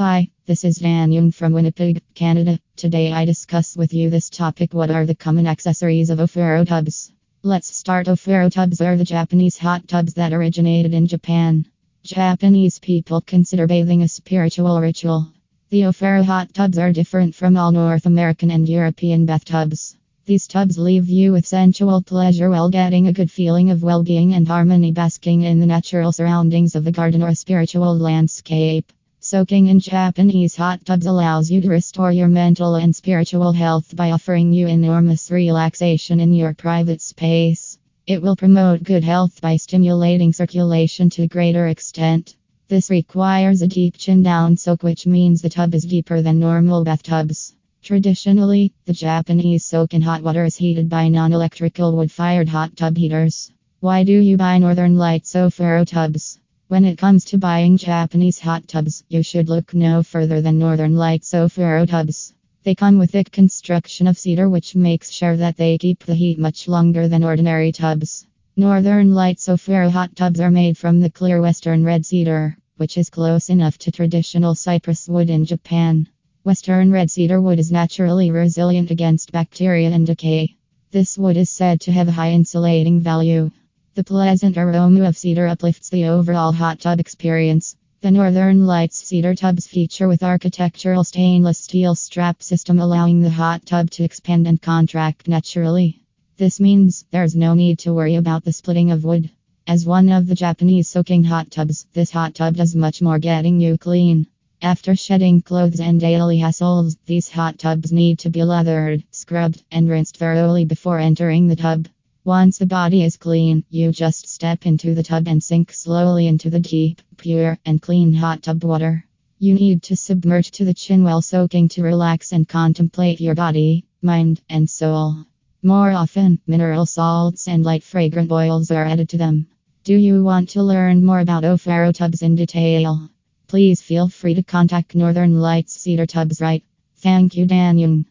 Hi, this is Dan Young from Winnipeg, Canada. Today I discuss with you this topic what are the common accessories of Ofuro tubs. Let's start Ofuro tubs are the Japanese hot tubs that originated in Japan. Japanese people consider bathing a spiritual ritual. The Ofuro hot tubs are different from all North American and European bathtubs. These tubs leave you with sensual pleasure while getting a good feeling of well being and harmony basking in the natural surroundings of a garden or spiritual landscape. Soaking in Japanese hot tubs allows you to restore your mental and spiritual health by offering you enormous relaxation in your private space. It will promote good health by stimulating circulation to a greater extent. This requires a deep chin down soak, which means the tub is deeper than normal bathtubs. Traditionally, the Japanese soak in hot water is heated by non electrical wood fired hot tub heaters. Why do you buy Northern Lights Ofuro tubs? When it comes to buying Japanese hot tubs, you should look no further than Northern Lights Ofuro tubs. They come with thick construction of cedar which makes sure that they keep the heat much longer than ordinary tubs. Northern Lights Ofuro hot tubs are made from the clear western red cedar, which is close enough to traditional cypress wood in Japan. Western red cedar wood is naturally resilient against bacteria and decay. This wood is said to have a high insulating value. The pleasant aroma of cedar uplifts the overall hot tub experience. The Northern Lights cedar tubs feature with architectural stainless steel strap system allowing the hot tub to expand and contract naturally. This means there's no need to worry about the splitting of wood. As one of the Japanese soaking hot tubs, this hot tub does much more getting you clean. After shedding clothes and daily hassles, these hot tubs need to be lathered, scrubbed, and rinsed thoroughly before entering the tub. Once the body is clean, you just step into the tub and sink slowly into the deep, pure, and clean hot tub water. You need to submerge to the chin while soaking to relax and contemplate your body, mind, and soul. More often, mineral salts and light fragrant oils are added to them. Do you want to learn more about Ofuro tubs in detail? Please feel free to contact Northern Lights Cedar Tubs right. Thank you, Dan Young.